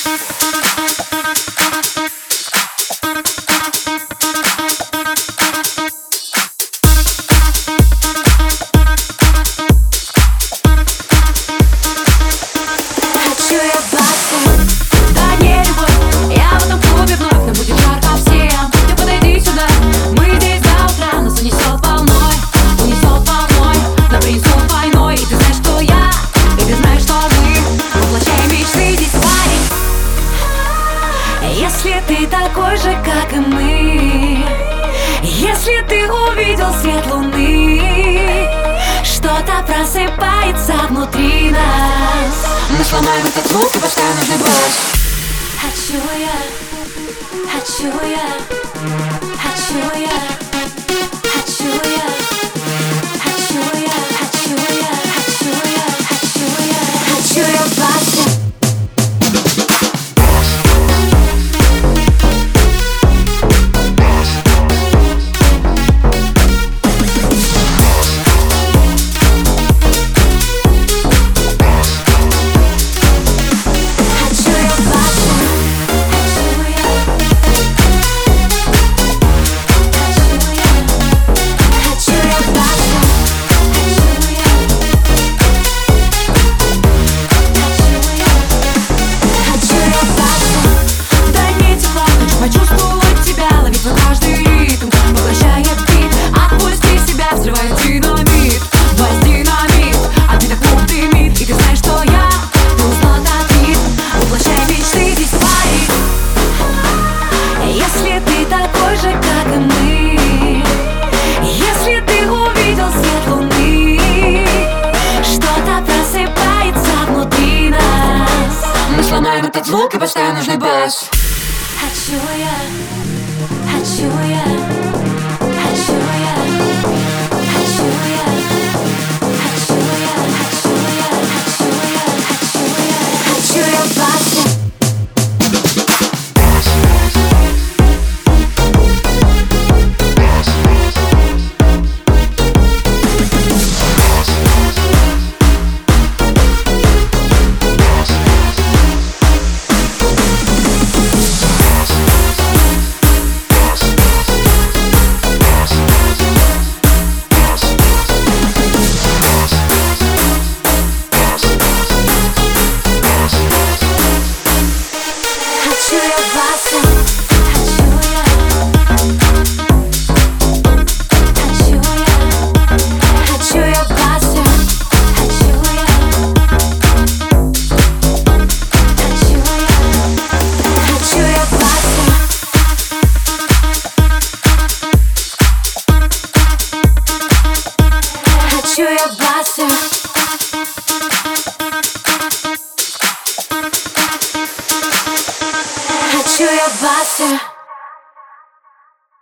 Sports. Если ты такой же, как и мы Если ты увидел свет луны Что-то просыпается внутри нас. Мы сломаем этот звук и поставим нужный бас Хочу я, хочу я, хочу я сломаем этот звук и поставим нужный бас. Хочу я, хочу я, to your blossom. Chew your blaster.